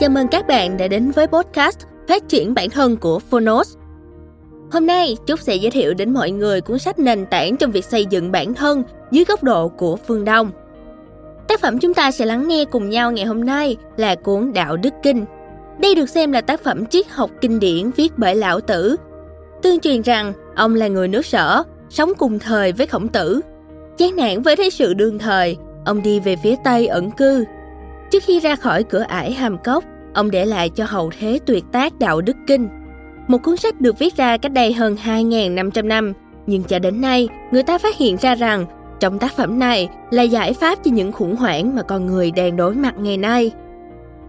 Chào mừng các bạn đã đến với podcast Phát triển bản thân của Phonos. Hôm nay, Trúc sẽ giới thiệu đến mọi người cuốn sách nền tảng trong việc xây dựng bản thân dưới góc độ của phương Đông. Tác phẩm chúng ta sẽ lắng nghe cùng nhau ngày hôm nay là cuốn Đạo Đức Kinh. Đây được xem là tác phẩm triết học kinh điển viết bởi Lão Tử. Tương truyền rằng ông là người nước sở, sống cùng thời với khổng tử. Chán nản với thế sự đương thời, ông đi về phía Tây ẩn cư. Trước khi ra khỏi cửa ải hàm cốc, ông để lại cho hậu thế tuyệt tác Đạo Đức Kinh. Một cuốn sách được viết ra cách đây hơn 2.500 năm, nhưng cho đến nay, người ta phát hiện ra rằng trong tác phẩm này là giải pháp cho những khủng hoảng mà con người đang đối mặt ngày nay.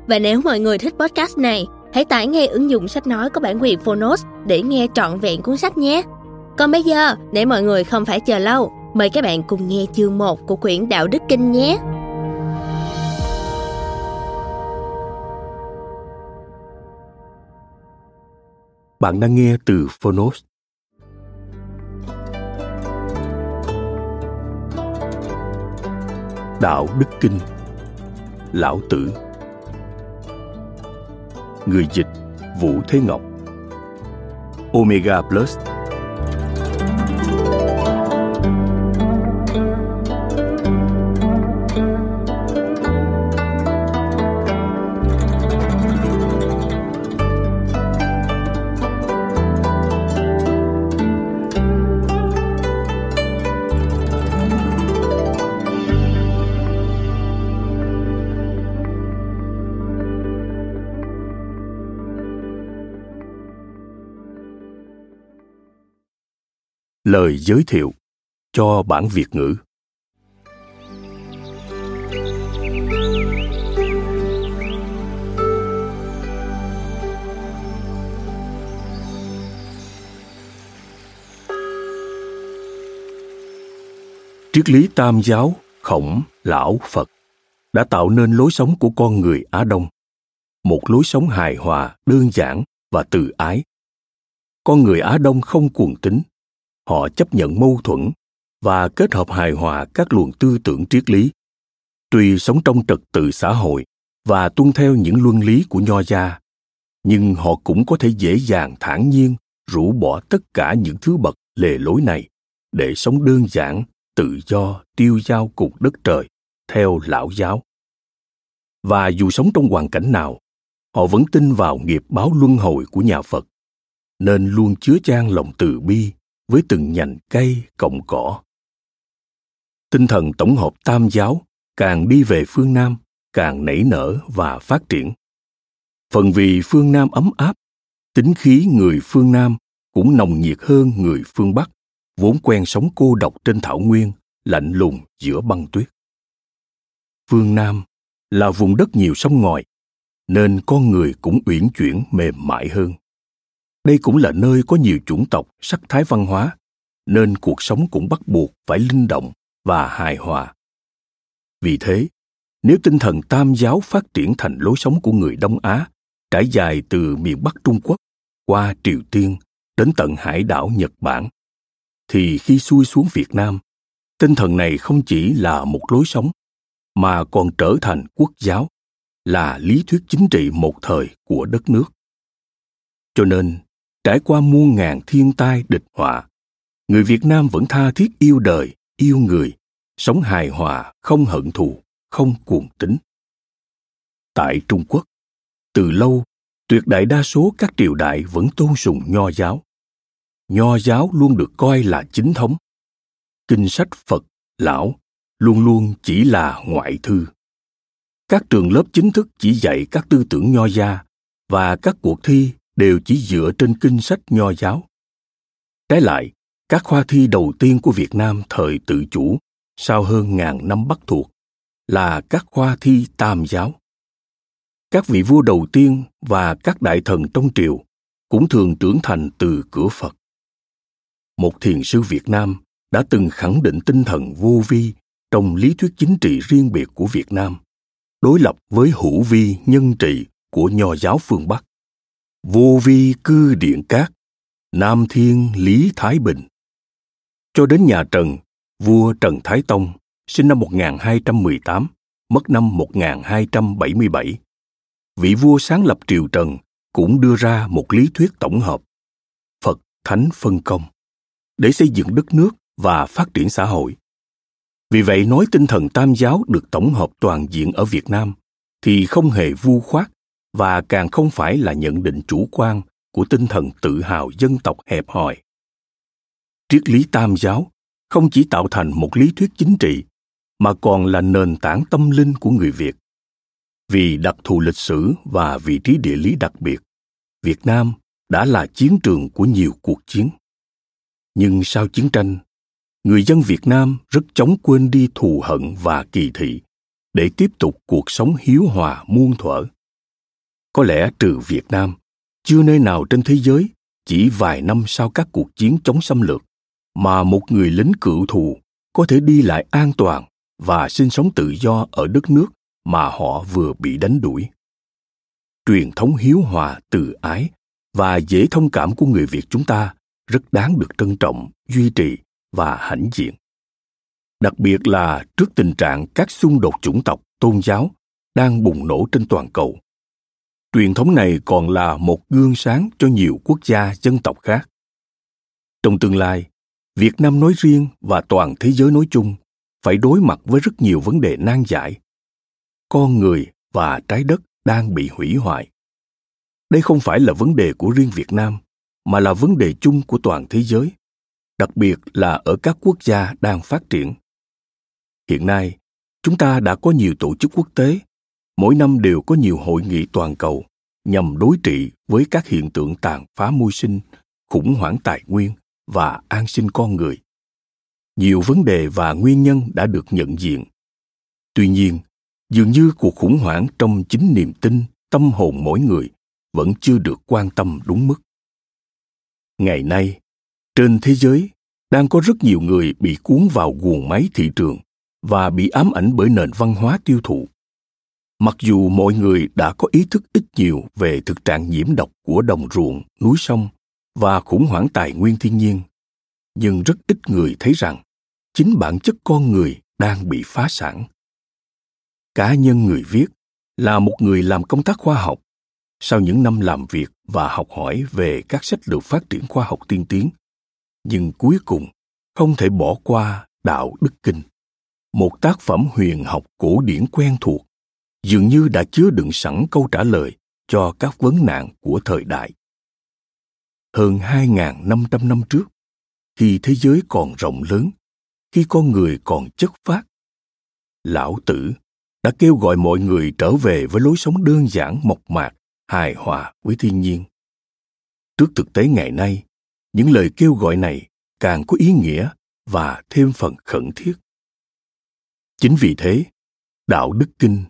Và nếu mọi người thích podcast này, hãy tải ngay ứng dụng sách nói có bản quyền Phonos để nghe trọn vẹn cuốn sách nhé. Còn bây giờ, để mọi người không phải chờ lâu, mời các bạn cùng nghe chương 1 của quyển Đạo Đức Kinh nhé. Bạn đang nghe từ Phonos. Đạo Đức Kinh. Lão Tử. Người dịch Vũ Thế Ngọc. Omega Plus. Lời giới thiệu cho bản Việt ngữ. Triết lý tam giáo khổng lão phật đã tạo nên lối sống của con người á đông, một lối sống hài hòa, đơn giản và từ ái. Con người á đông không cuồng tín họ chấp nhận mâu thuẫn và kết hợp hài hòa các luồng tư tưởng triết lý. Tuy sống trong trật tự xã hội và tuân theo những luân lý của nho gia, nhưng họ cũng có thể dễ dàng thản nhiên rũ bỏ tất cả những thứ bậc lề lối này để sống đơn giản, tự do, tiêu dao cục đất trời theo lão giáo. Và dù sống trong hoàn cảnh nào, họ vẫn tin vào nghiệp báo luân hồi của nhà phật, nên luôn chứa chan lòng từ bi với từng nhành cây, cọng cỏ. Tinh thần tổng hợp tam giáo càng đi về phương nam, càng nảy nở và phát triển. Phần vì phương nam ấm áp, tính khí người phương nam cũng nồng nhiệt hơn người phương bắc, vốn quen sống cô độc trên thảo nguyên, lạnh lùng giữa băng tuyết. Phương nam là vùng đất nhiều sông ngòi, nên con người cũng uyển chuyển mềm mại hơn đây cũng là nơi có nhiều chủng tộc, sắc thái văn hóa, nên cuộc sống cũng bắt buộc phải linh động và hài hòa. Vì thế, nếu tinh thần tam giáo phát triển thành lối sống của người đông á, trải dài từ miền bắc trung quốc qua triều tiên đến tận hải đảo nhật bản, thì khi xuôi xuống việt nam, tinh thần này không chỉ là một lối sống, mà còn trở thành quốc giáo, là lý thuyết chính trị một thời của đất nước. Cho nên trải qua muôn ngàn thiên tai, địch họa. Người việt nam vẫn tha thiết yêu đời, yêu người, sống hài hòa, không hận thù, không cuồng tính tại trung quốc, từ lâu, tuyệt đại đa số các triều đại vẫn tôn sùng nho giáo. Nho giáo luôn được coi là chính thống. Kinh sách phật, lão, luôn luôn chỉ là ngoại thư. Các trường lớp chính thức chỉ dạy các tư tưởng nho gia và các cuộc thi đều chỉ dựa trên kinh sách nho giáo. Trái lại, các khoa thi đầu tiên của việt nam thời tự chủ, sau hơn ngàn năm bắt thuộc, là các khoa thi tam giáo. Các vị vua đầu tiên và các đại thần trong triều cũng thường trưởng thành từ cửa phật. Một thiền sư việt nam đã từng khẳng định tinh thần vô vi trong lý thuyết chính trị riêng biệt của việt nam, đối lập với hữu vi nhân trị của nho giáo phương bắc vô vi cư điện cát nam thiên lý thái bình. Cho đến nhà Trần, vua Trần Thái Tông, sinh năm 1218, mất năm 1277, vị vua sáng lập triều Trần cũng đưa ra một lý thuyết tổng hợp. Phật Thánh phân công để xây dựng đất nước và phát triển xã hội. Vì vậy nói tinh thần tam giáo được tổng hợp toàn diện ở Việt Nam thì không hề vu khoát và càng không phải là nhận định chủ quan của tinh thần tự hào dân tộc hẹp hòi. Triết lý tam giáo không chỉ tạo thành một lý thuyết chính trị mà còn là nền tảng tâm linh của người Việt. Vì đặc thù lịch sử và vị trí địa lý đặc biệt, Việt Nam đã là chiến trường của nhiều cuộc chiến. Nhưng sau chiến tranh, người dân Việt Nam rất chóng quên đi thù hận và kỳ thị để tiếp tục cuộc sống hiếu hòa muôn thuở. Có lẽ trừ Việt Nam, chưa nơi nào trên thế giới chỉ vài năm sau các cuộc chiến chống xâm lược mà một người lính cựu thù có thể đi lại an toàn và sinh sống tự do ở đất nước mà họ vừa bị đánh đuổi. Truyền thống hiếu hòa từ ái và dễ thông cảm của người việt chúng ta rất đáng được trân trọng duy trì và hãnh diện. Đặc biệt là trước tình trạng các xung đột chủng tộc tôn giáo đang bùng nổ trên toàn cầu truyền thống này còn là một gương sáng cho nhiều quốc gia, dân tộc khác. Trong tương lai, việt nam nói riêng và toàn thế giới nói chung phải đối mặt với rất nhiều vấn đề nan giải. Con người và trái đất đang bị hủy hoại. Đây không phải là vấn đề của riêng việt nam, mà là vấn đề chung của toàn thế giới, đặc biệt là ở các quốc gia đang phát triển. Hiện nay, chúng ta đã có nhiều tổ chức quốc tế mỗi năm đều có nhiều hội nghị toàn cầu nhằm đối trị với các hiện tượng tàn phá môi sinh, khủng hoảng tài nguyên và an sinh con người. Nhiều vấn đề và nguyên nhân đã được nhận diện. Tuy nhiên, dường như cuộc khủng hoảng trong chính niềm tin, tâm hồn mỗi người vẫn chưa được quan tâm đúng mức. Ngày nay, trên thế giới đang có rất nhiều người bị cuốn vào guồng máy thị trường và bị ám ảnh bởi nền văn hóa tiêu thụ mặc dù mọi người đã có ý thức ít nhiều về thực trạng nhiễm độc của đồng ruộng, núi sông và khủng hoảng tài nguyên thiên nhiên, nhưng rất ít người thấy rằng chính bản chất con người đang bị phá sản. Cá nhân người viết là một người làm công tác khoa học. Sau những năm làm việc và học hỏi về các sách lược phát triển khoa học tiên tiến, nhưng cuối cùng không thể bỏ qua đạo đức kinh, một tác phẩm huyền học cổ điển quen thuộc dường như đã chứa đựng sẵn câu trả lời cho các vấn nạn của thời đại. Hơn 2.500 năm trước, khi thế giới còn rộng lớn, khi con người còn chất phát, Lão Tử đã kêu gọi mọi người trở về với lối sống đơn giản mộc mạc, hài hòa với thiên nhiên. Trước thực tế ngày nay, những lời kêu gọi này càng có ý nghĩa và thêm phần khẩn thiết. Chính vì thế, Đạo Đức Kinh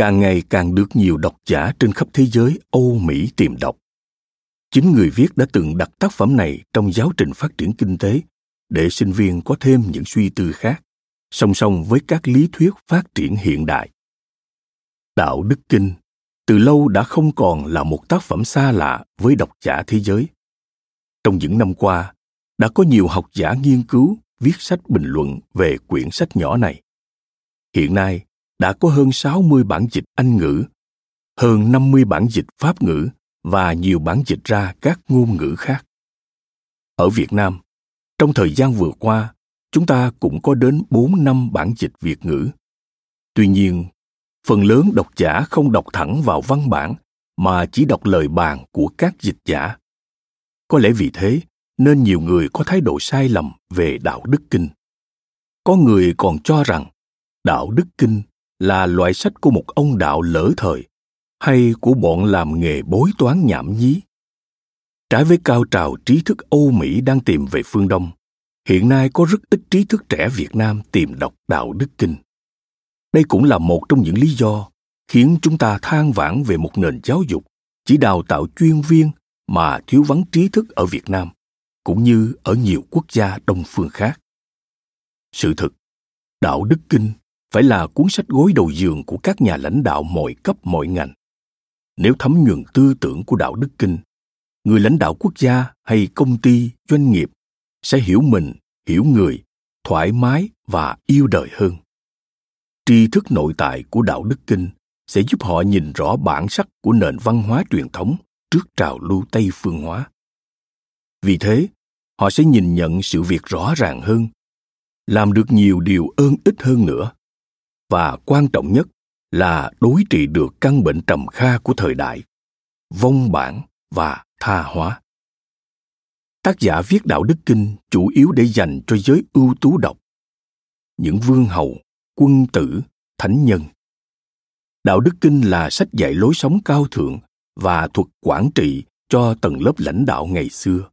càng ngày càng được nhiều độc giả trên khắp thế giới Âu Mỹ tìm đọc. Chính người viết đã từng đặt tác phẩm này trong giáo trình phát triển kinh tế để sinh viên có thêm những suy tư khác, song song với các lý thuyết phát triển hiện đại. Đạo Đức Kinh từ lâu đã không còn là một tác phẩm xa lạ với độc giả thế giới. Trong những năm qua, đã có nhiều học giả nghiên cứu, viết sách bình luận về quyển sách nhỏ này. Hiện nay, đã có hơn 60 bản dịch Anh ngữ, hơn 50 bản dịch Pháp ngữ và nhiều bản dịch ra các ngôn ngữ khác. Ở Việt Nam, trong thời gian vừa qua, chúng ta cũng có đến 4 năm bản dịch Việt ngữ. Tuy nhiên, phần lớn độc giả không đọc thẳng vào văn bản mà chỉ đọc lời bàn của các dịch giả. Có lẽ vì thế nên nhiều người có thái độ sai lầm về đạo đức kinh. Có người còn cho rằng đạo đức kinh là loại sách của một ông đạo lỡ thời hay của bọn làm nghề bối toán nhảm nhí. Trái với cao trào trí thức Âu Mỹ đang tìm về phương Đông, hiện nay có rất ít trí thức trẻ Việt Nam tìm đọc đạo đức kinh. Đây cũng là một trong những lý do khiến chúng ta than vãn về một nền giáo dục chỉ đào tạo chuyên viên mà thiếu vắng trí thức ở Việt Nam, cũng như ở nhiều quốc gia đông phương khác. Sự thực, đạo đức kinh phải là cuốn sách gối đầu giường của các nhà lãnh đạo mọi cấp mọi ngành. Nếu thấm nhuần tư tưởng của đạo đức kinh, người lãnh đạo quốc gia hay công ty, doanh nghiệp sẽ hiểu mình, hiểu người, thoải mái và yêu đời hơn. Tri thức nội tại của đạo đức kinh sẽ giúp họ nhìn rõ bản sắc của nền văn hóa truyền thống trước trào lưu tây phương hóa vì thế họ sẽ nhìn nhận sự việc rõ ràng hơn làm được nhiều điều ơn ích hơn nữa và quan trọng nhất là đối trị được căn bệnh trầm kha của thời đại, vong bản và tha hóa. Tác giả viết đạo đức kinh chủ yếu để dành cho giới ưu tú độc những vương hầu, quân tử, thánh nhân. Đạo đức kinh là sách dạy lối sống cao thượng và thuật quản trị cho tầng lớp lãnh đạo ngày xưa.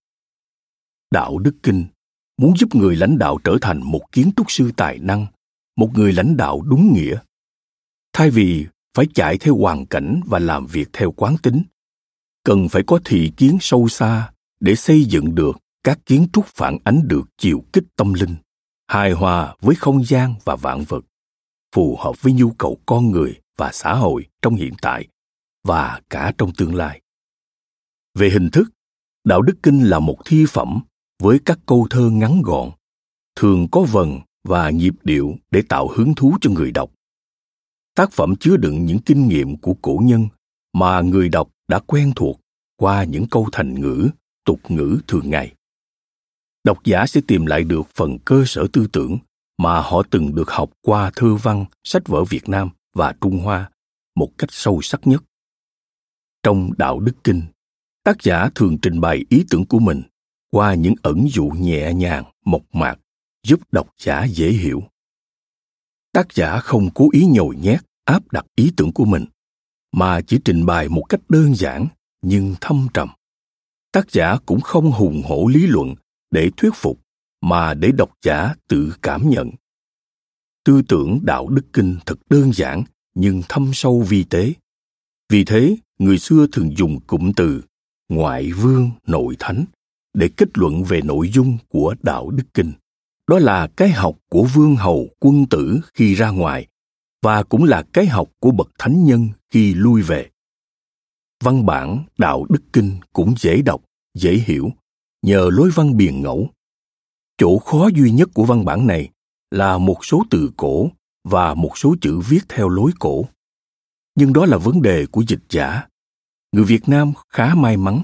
Đạo đức kinh muốn giúp người lãnh đạo trở thành một kiến trúc sư tài năng một người lãnh đạo đúng nghĩa. Thay vì phải chạy theo hoàn cảnh và làm việc theo quán tính, cần phải có thị kiến sâu xa để xây dựng được các kiến trúc phản ánh được chiều kích tâm linh, hài hòa với không gian và vạn vật, phù hợp với nhu cầu con người và xã hội trong hiện tại và cả trong tương lai. Về hình thức, đạo đức kinh là một thi phẩm với các câu thơ ngắn gọn, thường có vần và nhịp điệu để tạo hứng thú cho người đọc. Tác phẩm chứa đựng những kinh nghiệm của cổ nhân mà người đọc đã quen thuộc qua những câu thành ngữ, tục ngữ thường ngày. Độc giả sẽ tìm lại được phần cơ sở tư tưởng mà họ từng được học qua thơ văn, sách vở việt nam và trung hoa một cách sâu sắc nhất. Trong đạo đức kinh, tác giả thường trình bày ý tưởng của mình qua những ẩn dụ nhẹ nhàng, mộc mạc giúp độc giả dễ hiểu. Tác giả không cố ý nhồi nhét, áp đặt ý tưởng của mình, mà chỉ trình bày một cách đơn giản nhưng thâm trầm. Tác giả cũng không hùng hổ lý luận để thuyết phục, mà để độc giả tự cảm nhận. Tư tưởng đạo đức kinh thật đơn giản nhưng thâm sâu vi tế. Vì thế, người xưa thường dùng cụm từ ngoại vương nội thánh để kết luận về nội dung của đạo đức kinh đó là cái học của vương hầu quân tử khi ra ngoài, và cũng là cái học của bậc thánh nhân khi lui về. Văn bản đạo đức kinh cũng dễ đọc, dễ hiểu, nhờ lối văn biền ngẫu. Chỗ khó duy nhất của văn bản này là một số từ cổ và một số chữ viết theo lối cổ. Nhưng đó là vấn đề của dịch giả. Người việt nam khá may mắn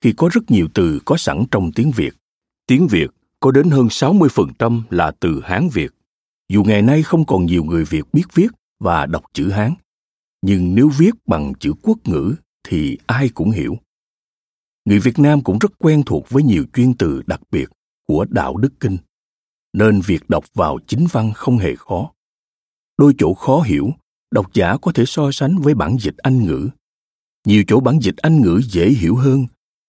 khi có rất nhiều từ có sẵn trong tiếng việt. Tiếng việt có đến hơn 60% là từ Hán Việt. Dù ngày nay không còn nhiều người Việt biết viết và đọc chữ Hán, nhưng nếu viết bằng chữ quốc ngữ thì ai cũng hiểu. Người Việt Nam cũng rất quen thuộc với nhiều chuyên từ đặc biệt của đạo đức kinh, nên việc đọc vào chính văn không hề khó. Đôi chỗ khó hiểu, độc giả có thể so sánh với bản dịch Anh ngữ. Nhiều chỗ bản dịch Anh ngữ dễ hiểu hơn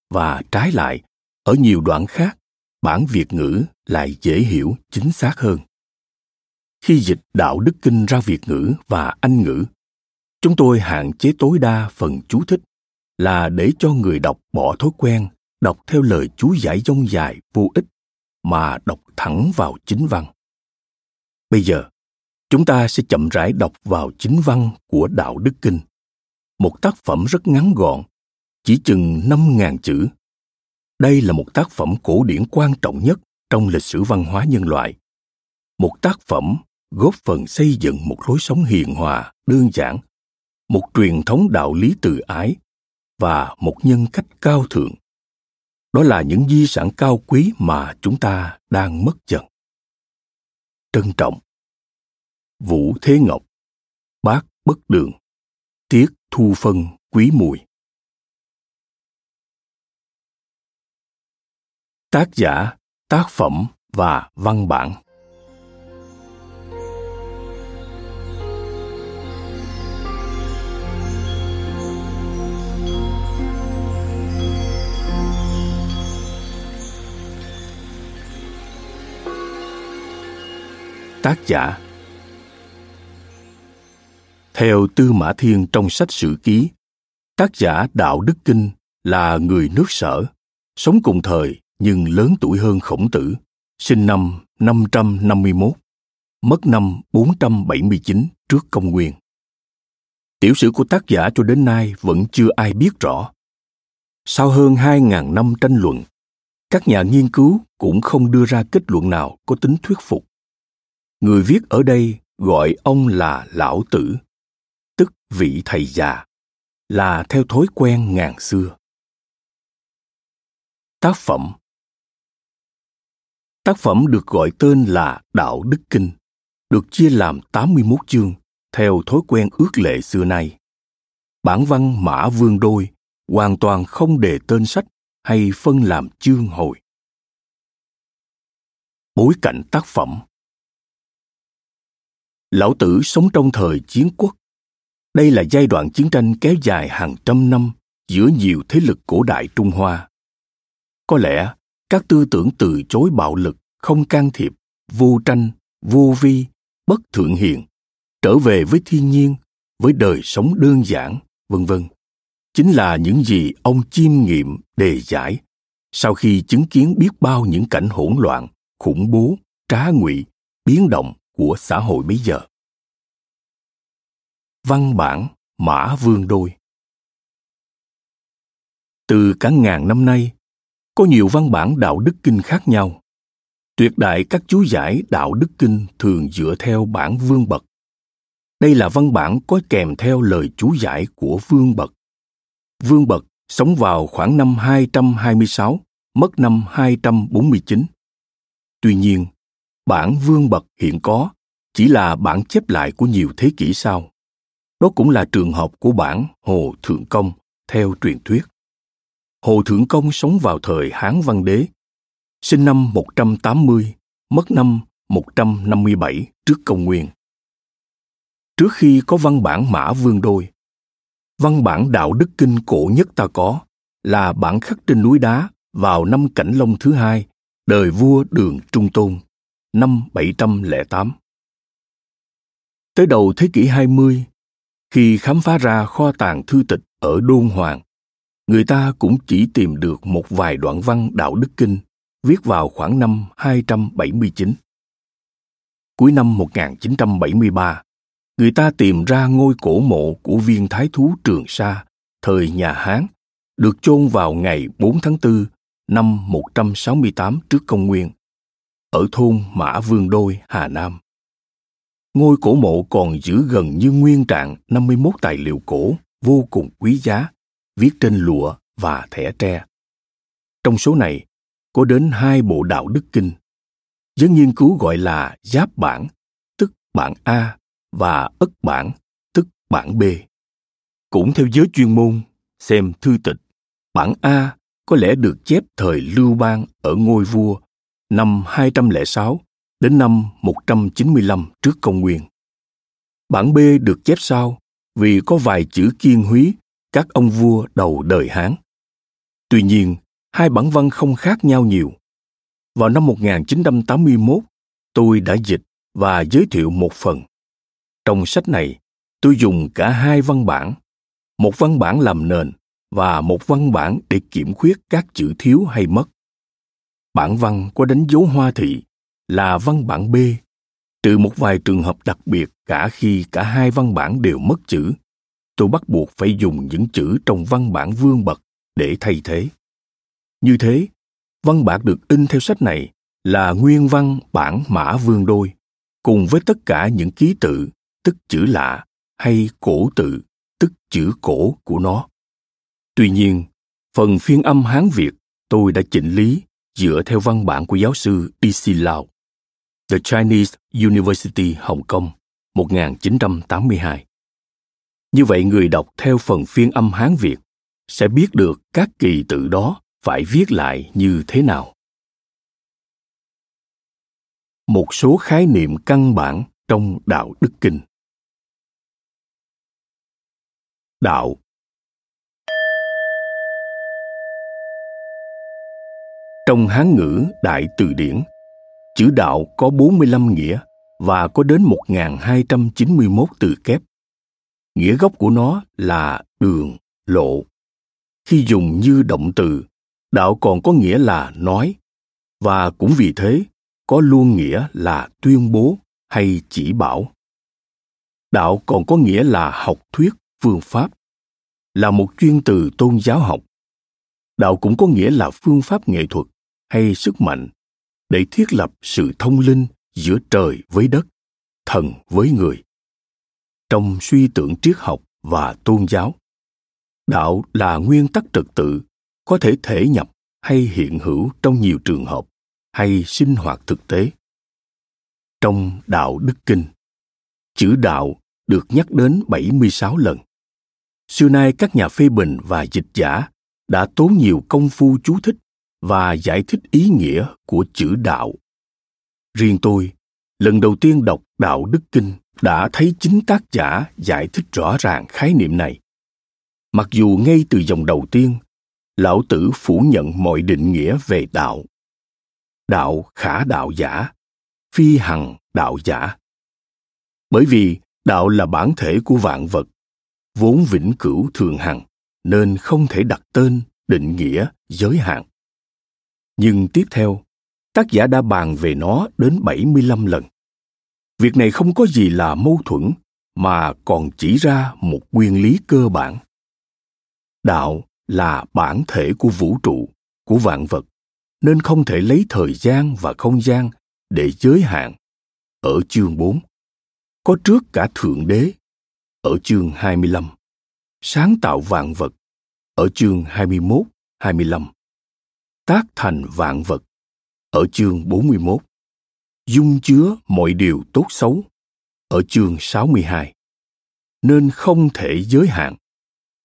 và trái lại, ở nhiều đoạn khác bản Việt ngữ lại dễ hiểu chính xác hơn. Khi dịch đạo đức kinh ra Việt ngữ và Anh ngữ, chúng tôi hạn chế tối đa phần chú thích là để cho người đọc bỏ thói quen đọc theo lời chú giải dông dài vô ích mà đọc thẳng vào chính văn. Bây giờ, chúng ta sẽ chậm rãi đọc vào chính văn của Đạo Đức Kinh. Một tác phẩm rất ngắn gọn, chỉ chừng 5.000 chữ đây là một tác phẩm cổ điển quan trọng nhất trong lịch sử văn hóa nhân loại. Một tác phẩm góp phần xây dựng một lối sống hiền hòa, đơn giản, một truyền thống đạo lý từ ái và một nhân cách cao thượng. Đó là những di sản cao quý mà chúng ta đang mất dần. Trân trọng. Vũ thế ngọc. Bác bất đường. Tiết thu phân quý mùi. Tác giả, tác phẩm và văn bản. Tác giả. Theo tư mã thiên trong sách sử ký, tác giả đạo đức kinh là người nước sở, sống cùng thời nhưng lớn tuổi hơn khổng tử, sinh năm 551, mất năm 479 trước công nguyên. Tiểu sử của tác giả cho đến nay vẫn chưa ai biết rõ. Sau hơn 2.000 năm tranh luận, các nhà nghiên cứu cũng không đưa ra kết luận nào có tính thuyết phục. Người viết ở đây gọi ông là Lão Tử, tức vị thầy già là theo thói quen ngàn xưa tác phẩm tác phẩm được gọi tên là đạo đức kinh, được chia làm 81 chương, theo thói quen ước lệ xưa nay. Bản văn Mã Vương Đôi hoàn toàn không đề tên sách hay phân làm chương hồi. Bối cảnh tác phẩm Lão Tử sống trong thời chiến quốc. Đây là giai đoạn chiến tranh kéo dài hàng trăm năm giữa nhiều thế lực cổ đại Trung Hoa. Có lẽ các tư tưởng từ chối bạo lực, không can thiệp, vô tranh, vô vi, bất thượng hiền, trở về với thiên nhiên, với đời sống đơn giản, vân vân. Chính là những gì ông chiêm nghiệm đề giải. Sau khi chứng kiến biết bao những cảnh hỗn loạn khủng bố trá ngụy biến động của xã hội bây giờ. Văn bản mã vương đôi. Từ cả ngàn năm nay có nhiều văn bản đạo đức kinh khác nhau tuyệt đại các chú giải đạo đức kinh thường dựa theo bản vương bậc đây là văn bản có kèm theo lời chú giải của vương bậc vương bậc sống vào khoảng năm 226, mất năm 249. Tuy nhiên, bản vương bậc hiện có chỉ là bản chép lại của nhiều thế kỷ sau. Đó cũng là trường hợp của bản Hồ Thượng Công theo truyền thuyết. Hồ Thượng Công sống vào thời Hán Văn Đế, sinh năm 180, mất năm 157 trước công nguyên. Trước khi có văn bản Mã Vương Đôi, văn bản đạo đức kinh cổ nhất ta có là bản khắc trên núi đá vào năm Cảnh Long thứ hai, đời vua Đường Trung Tôn, năm 708. Tới đầu thế kỷ 20, khi khám phá ra kho tàng thư tịch ở Đôn Hoàng, người ta cũng chỉ tìm được một vài đoạn văn đạo đức kinh viết vào khoảng năm 279. Cuối năm 1973, người ta tìm ra ngôi cổ mộ của viên thái thú Trường Sa, thời nhà Hán, được chôn vào ngày 4 tháng 4 năm 168 trước công nguyên, ở thôn Mã Vương Đôi, Hà Nam. Ngôi cổ mộ còn giữ gần như nguyên trạng 51 tài liệu cổ vô cùng quý giá, viết trên lụa và thẻ tre. Trong số này, có đến hai bộ đạo đức kinh. Giới nghiên cứu gọi là giáp bản, tức bản A và ất bản, tức bản B. Cũng theo giới chuyên môn, xem thư tịch, bản A có lẽ được chép thời Lưu Bang ở ngôi vua năm 206 đến năm 195 trước công nguyên. Bản B được chép sau vì có vài chữ kiên húy các ông vua đầu đời Hán. Tuy nhiên, hai bản văn không khác nhau nhiều. Vào năm 1981, tôi đã dịch và giới thiệu một phần trong sách này, tôi dùng cả hai văn bản, một văn bản làm nền và một văn bản để kiểm khuyết các chữ thiếu hay mất. Bản văn có đánh dấu hoa thị là văn bản B, trừ một vài trường hợp đặc biệt cả khi cả hai văn bản đều mất chữ. Tôi bắt buộc phải dùng những chữ trong văn bản vương bậc để thay thế. Như thế, văn bản được in theo sách này là nguyên văn bản mã vương đôi, cùng với tất cả những ký tự tức chữ lạ hay cổ tự tức chữ cổ của nó tuy nhiên phần phiên âm hán việt tôi đã chỉnh lý dựa theo văn bản của giáo sư D.C. Lau, The Chinese University Hồng Kông 1982. Như vậy người đọc theo phần phiên âm Hán Việt sẽ biết được các kỳ tự đó phải viết lại như thế nào. Một số khái niệm căn bản trong đạo đức kinh. đạo Trong Hán ngữ Đại Từ Điển, chữ đạo có 45 nghĩa và có đến 1291 từ kép. Nghĩa gốc của nó là đường, lộ. Khi dùng như động từ, đạo còn có nghĩa là nói, và cũng vì thế có luôn nghĩa là tuyên bố hay chỉ bảo. Đạo còn có nghĩa là học thuyết phương pháp là một chuyên từ tôn giáo học đạo cũng có nghĩa là phương pháp nghệ thuật hay sức mạnh để thiết lập sự thông linh giữa trời với đất thần với người trong suy tưởng triết học và tôn giáo đạo là nguyên tắc trật tự có thể thể nhập hay hiện hữu trong nhiều trường hợp hay sinh hoạt thực tế trong đạo đức kinh chữ đạo được nhắc đến 76 lần. Xưa nay các nhà phê bình và dịch giả đã tốn nhiều công phu chú thích và giải thích ý nghĩa của chữ đạo. Riêng tôi, lần đầu tiên đọc Đạo Đức Kinh đã thấy chính tác giả giải thích rõ ràng khái niệm này. Mặc dù ngay từ dòng đầu tiên, lão tử phủ nhận mọi định nghĩa về đạo. Đạo khả đạo giả, phi hằng đạo giả. Bởi vì đạo là bản thể của vạn vật, vốn vĩnh cửu thường hằng, nên không thể đặt tên, định nghĩa, giới hạn. Nhưng tiếp theo, tác giả đã bàn về nó đến 75 lần. Việc này không có gì là mâu thuẫn, mà còn chỉ ra một nguyên lý cơ bản. Đạo là bản thể của vũ trụ, của vạn vật, nên không thể lấy thời gian và không gian để giới hạn. Ở chương 4, có trước cả Thượng Đế, ở chương 25, sáng tạo vạn vật, ở chương 21, 25, tác thành vạn vật, ở chương 41, dung chứa mọi điều tốt xấu, ở chương 62, nên không thể giới hạn,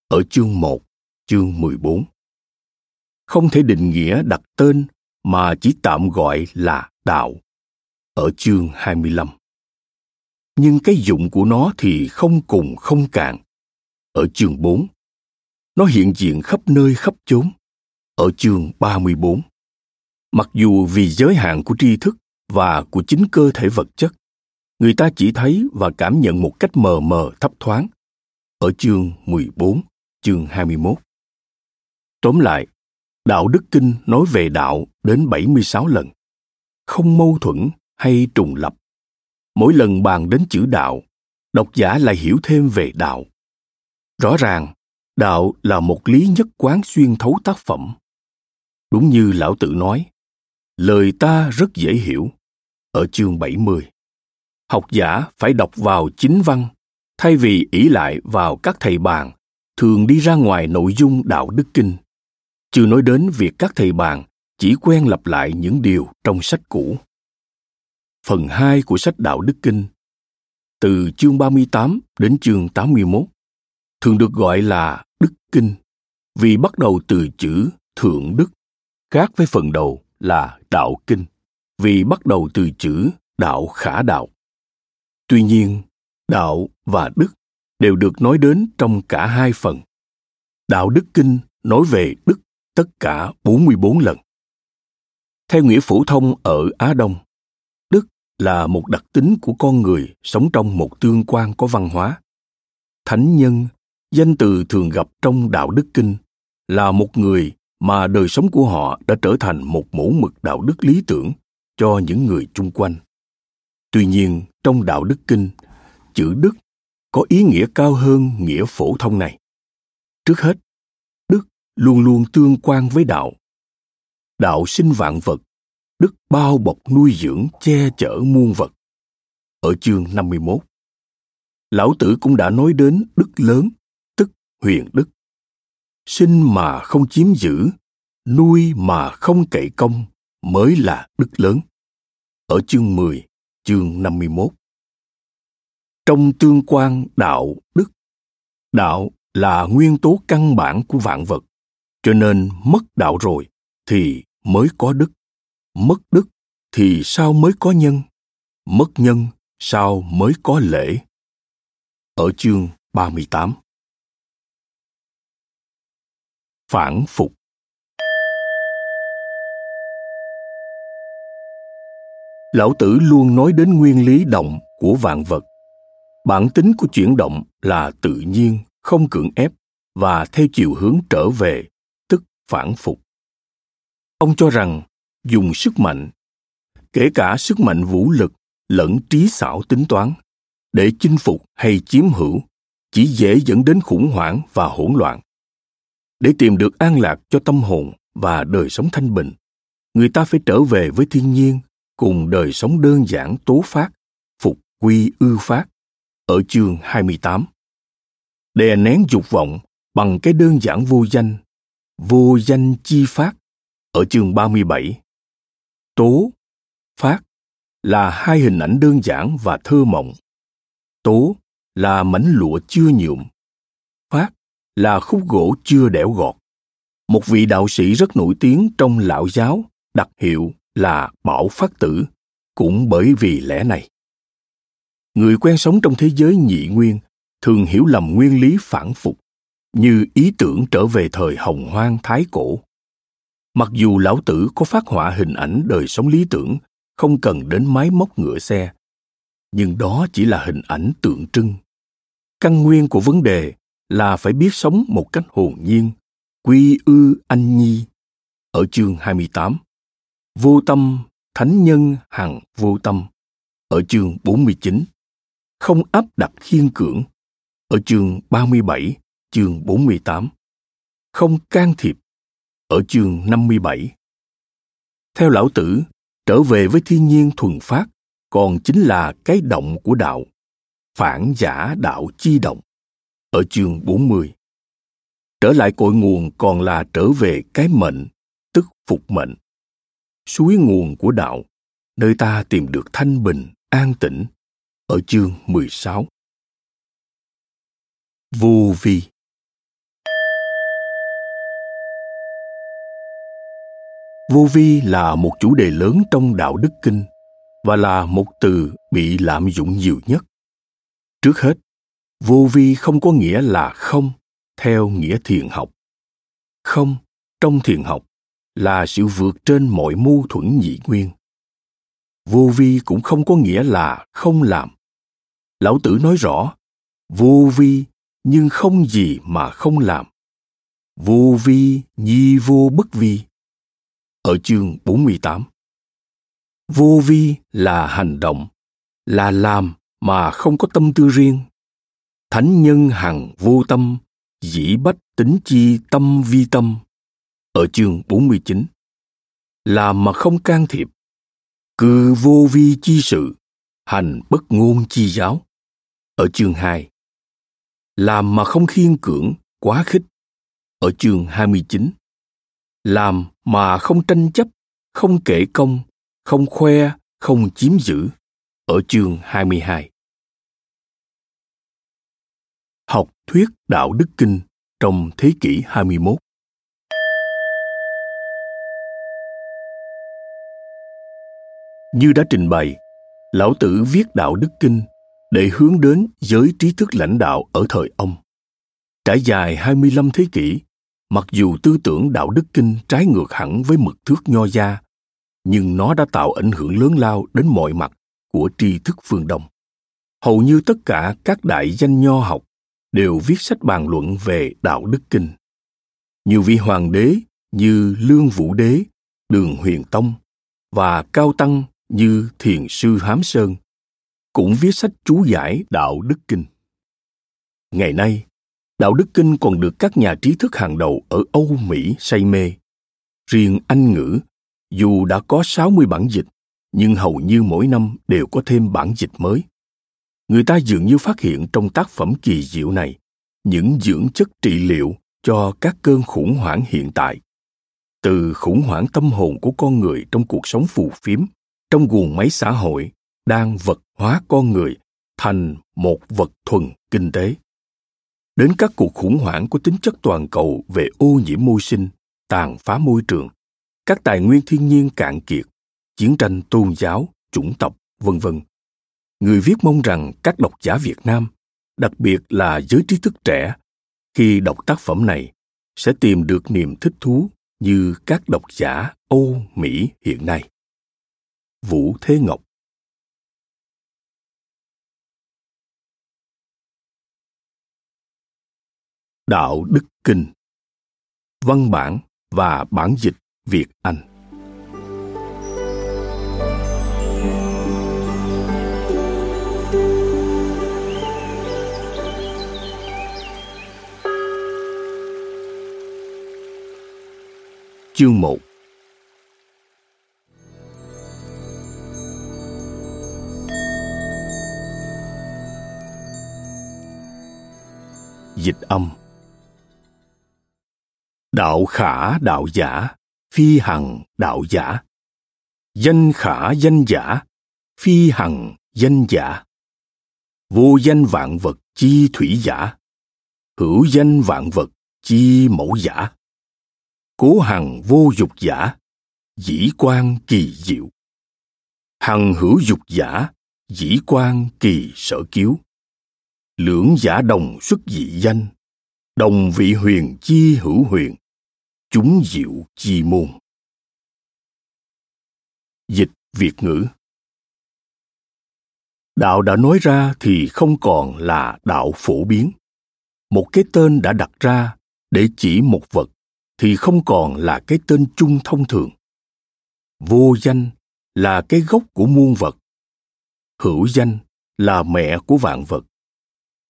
ở chương 1, chương 14. Không thể định nghĩa đặt tên mà chỉ tạm gọi là đạo, ở chương 25 nhưng cái dụng của nó thì không cùng không cạn. Ở chương 4, nó hiện diện khắp nơi khắp chốn. Ở chương 34, mặc dù vì giới hạn của tri thức và của chính cơ thể vật chất, người ta chỉ thấy và cảm nhận một cách mờ mờ thấp thoáng. Ở chương 14, chương 21. Tóm lại, Đạo Đức Kinh nói về đạo đến 76 lần. Không mâu thuẫn hay trùng lập mỗi lần bàn đến chữ đạo độc giả lại hiểu thêm về đạo rõ ràng đạo là một lý nhất quán xuyên thấu tác phẩm đúng như lão tự nói lời ta rất dễ hiểu ở chương 70. Học giả phải đọc vào chính văn, thay vì ỷ lại vào các thầy bàn, thường đi ra ngoài nội dung đạo đức kinh. Chưa nói đến việc các thầy bàn chỉ quen lặp lại những điều trong sách cũ phần 2 của sách Đạo Đức Kinh, từ chương 38 đến chương 81, thường được gọi là Đức Kinh vì bắt đầu từ chữ Thượng Đức, khác với phần đầu là Đạo Kinh vì bắt đầu từ chữ Đạo Khả Đạo. Tuy nhiên, đạo và đức đều được nói đến trong cả hai phần. Đạo Đức Kinh nói về đức tất cả 44 lần. Theo nghĩa phổ thông ở Á Đông, đức là một đặc tính của con người sống trong một tương quan có văn hóa thánh nhân danh từ thường gặp trong đạo đức kinh là một người mà đời sống của họ đã trở thành một mẫu mực đạo đức lý tưởng cho những người chung quanh tuy nhiên trong đạo đức kinh chữ đức có ý nghĩa cao hơn nghĩa phổ thông này trước hết đức luôn luôn tương quan với đạo đạo sinh vạn vật đức bao bọc nuôi dưỡng che chở muôn vật. Ở chương 51, Lão Tử cũng đã nói đến đức lớn, tức huyền đức. Sinh mà không chiếm giữ, nuôi mà không cậy công mới là đức lớn. Ở chương 10, chương 51. Trong tương quan đạo đức, đạo là nguyên tố căn bản của vạn vật, cho nên mất đạo rồi thì mới có đức mất đức thì sao mới có nhân mất nhân sao mới có lễ ở chương 38 phản phục. Lão tử luôn nói đến nguyên lý động của vạn vật. Bản tính của chuyển động là tự nhiên, không cưỡng ép, và theo chiều hướng trở về, tức phản phục. Ông cho rằng, dùng sức mạnh, kể cả sức mạnh vũ lực lẫn trí xảo tính toán, để chinh phục hay chiếm hữu, chỉ dễ dẫn đến khủng hoảng và hỗn loạn để tìm được an lạc cho tâm hồn và đời sống thanh bình người ta phải trở về với thiên nhiên cùng đời sống đơn giản tố phát phục quy ư phát ở chương 28. đè nén dục vọng bằng cái đơn giản vô danh, vô danh chi phát ở chương 37. Tố, phát là hai hình ảnh đơn giản và thơ mộng. Tố là mảnh lụa chưa nhuộm. Là khúc gỗ chưa đẽo gọt. Một vị đạo sĩ rất nổi tiếng trong lão giáo đặt hiệu là Bảo Phát Tử, cũng bởi vì lẽ này. Người quen sống trong thế giới nhị nguyên thường hiểu lầm nguyên lý phản phục như ý tưởng trở về thời hồng hoang thái cổ mặc dù lão tử có phát họa hình ảnh đời sống lý tưởng không cần đến máy móc ngựa xe nhưng đó chỉ là hình ảnh tượng trưng căn nguyên của vấn đề là phải biết sống một cách hồn nhiên quy ư anh nhi ở chương 28 vô tâm thánh nhân hằng vô tâm ở chương 49 không áp đặt khiên cưỡng ở chương 37, chương 48. Không can thiệp ở chương 57. Theo lão tử, trở về với thiên nhiên thuần phát còn chính là cái động của đạo, phản giả đạo chi động ở chương 40. Trở lại cội nguồn còn là trở về cái mệnh, tức phục mệnh. Suối nguồn của đạo, nơi ta tìm được thanh bình, an tĩnh, ở chương 16. Vô vi Vô vi là một chủ đề lớn trong đạo đức kinh và là một từ bị lạm dụng nhiều nhất. Trước hết, vô vi không có nghĩa là không theo nghĩa thiền học. Không trong thiền học là sự vượt trên mọi mâu thuẫn nhị nguyên. Vô vi cũng không có nghĩa là không làm. Lão Tử nói rõ, vô vi nhưng không gì mà không làm. Vô vi nhi vô bất vi. Ở chương 48. Vô vi là hành động, là làm mà không có tâm tư riêng. Thánh nhân hằng vô tâm, dĩ bách tính chi tâm vi tâm. Ở chương 49. Làm mà không can thiệp. Cư vô vi chi sự, hành bất ngôn chi giáo. Ở chương 2 làm mà không khiên cưỡng, quá khích. Ở chương 29. Làm mà không tranh chấp, không kể công, không khoe, không chiếm giữ. Ở chương 22. Học thuyết đạo đức kinh trong thế kỷ 21. Như đã trình bày, Lão Tử viết đạo đức kinh để hướng đến giới trí thức lãnh đạo ở thời ông. Trải dài 25 thế kỷ, mặc dù tư tưởng đạo đức kinh trái ngược hẳn với mực thước nho gia, nhưng nó đã tạo ảnh hưởng lớn lao đến mọi mặt của tri thức phương Đông. Hầu như tất cả các đại danh nho học đều viết sách bàn luận về đạo đức kinh. Nhiều vị hoàng đế như Lương Vũ Đế, Đường Huyền Tông và cao tăng như Thiền sư Hám Sơn cũng viết sách chú giải đạo đức kinh. Ngày nay, đạo đức kinh còn được các nhà trí thức hàng đầu ở Âu Mỹ say mê. Riêng Anh ngữ, dù đã có 60 bản dịch, nhưng hầu như mỗi năm đều có thêm bản dịch mới. Người ta dường như phát hiện trong tác phẩm kỳ diệu này những dưỡng chất trị liệu cho các cơn khủng hoảng hiện tại. Từ khủng hoảng tâm hồn của con người trong cuộc sống phù phiếm, trong guồng máy xã hội đang vật hóa con người thành một vật thuần kinh tế đến các cuộc khủng hoảng có tính chất toàn cầu về ô nhiễm môi sinh tàn phá môi trường các tài nguyên thiên nhiên cạn kiệt chiến tranh tôn giáo chủng tộc vân vân người viết mong rằng các độc giả việt nam, đặc biệt là giới trí thức trẻ, khi đọc tác phẩm này, sẽ tìm được niềm thích thú như các độc giả âu, mỹ hiện nay. Vũ thế ngọc Đạo Đức Kinh Văn bản và bản dịch Việt Anh Chương 1 dịch âm. Đạo khả, đạo giả. Phi hằng, đạo giả. Danh khả, danh giả. Phi hằng, danh giả. Vô danh vạn vật, chi thủy giả. Hữu danh vạn vật, chi mẫu giả cố hằng vô dục giả, dĩ quan kỳ diệu. Hằng hữu dục giả, dĩ quan kỳ sở kiếu. Lưỡng giả đồng xuất dị danh, đồng vị huyền chi hữu huyền, chúng diệu chi môn. Dịch việt ngữ. Đạo đã nói ra thì không còn là đạo phổ biến. Một cái tên đã đặt ra để chỉ một vật thì không còn là cái tên chung thông thường. Vô danh là cái gốc của muôn vật. Hữu danh là mẹ của vạn vật.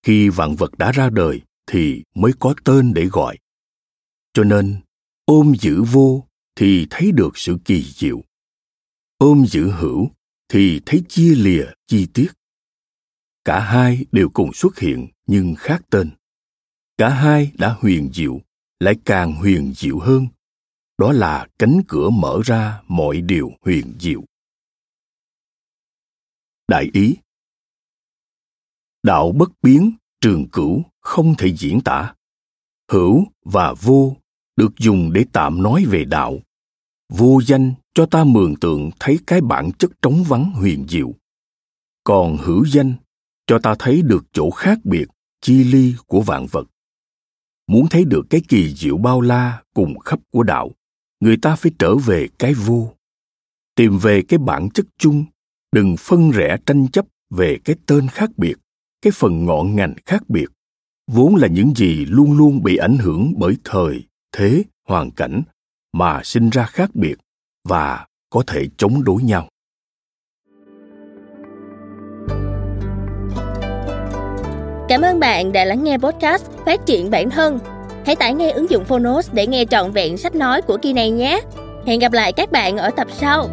Khi vạn vật đã ra đời thì mới có tên để gọi. Cho nên, ôm giữ vô thì thấy được sự kỳ diệu. Ôm giữ hữu thì thấy chia lìa, chi tiết. Cả hai đều cùng xuất hiện nhưng khác tên. Cả hai đã huyền diệu lại càng huyền diệu hơn. Đó là cánh cửa mở ra mọi điều huyền diệu. Đại ý. Đạo bất biến, trường cửu, không thể diễn tả. Hữu và vô được dùng để tạm nói về đạo. Vô danh cho ta mường tượng thấy cái bản chất trống vắng huyền diệu. Còn hữu danh cho ta thấy được chỗ khác biệt, chi ly của vạn vật muốn thấy được cái kỳ diệu bao la cùng khắp của đạo, người ta phải trở về cái vô. Tìm về cái bản chất chung, đừng phân rẽ tranh chấp về cái tên khác biệt, cái phần ngọn ngành khác biệt. Vốn là những gì luôn luôn bị ảnh hưởng bởi thời, thế, hoàn cảnh mà sinh ra khác biệt và có thể chống đối nhau. Cảm ơn bạn đã lắng nghe podcast Phát triển bản thân. Hãy tải ngay ứng dụng Phonos để nghe trọn vẹn sách nói của kỳ này nhé. Hẹn gặp lại các bạn ở tập sau.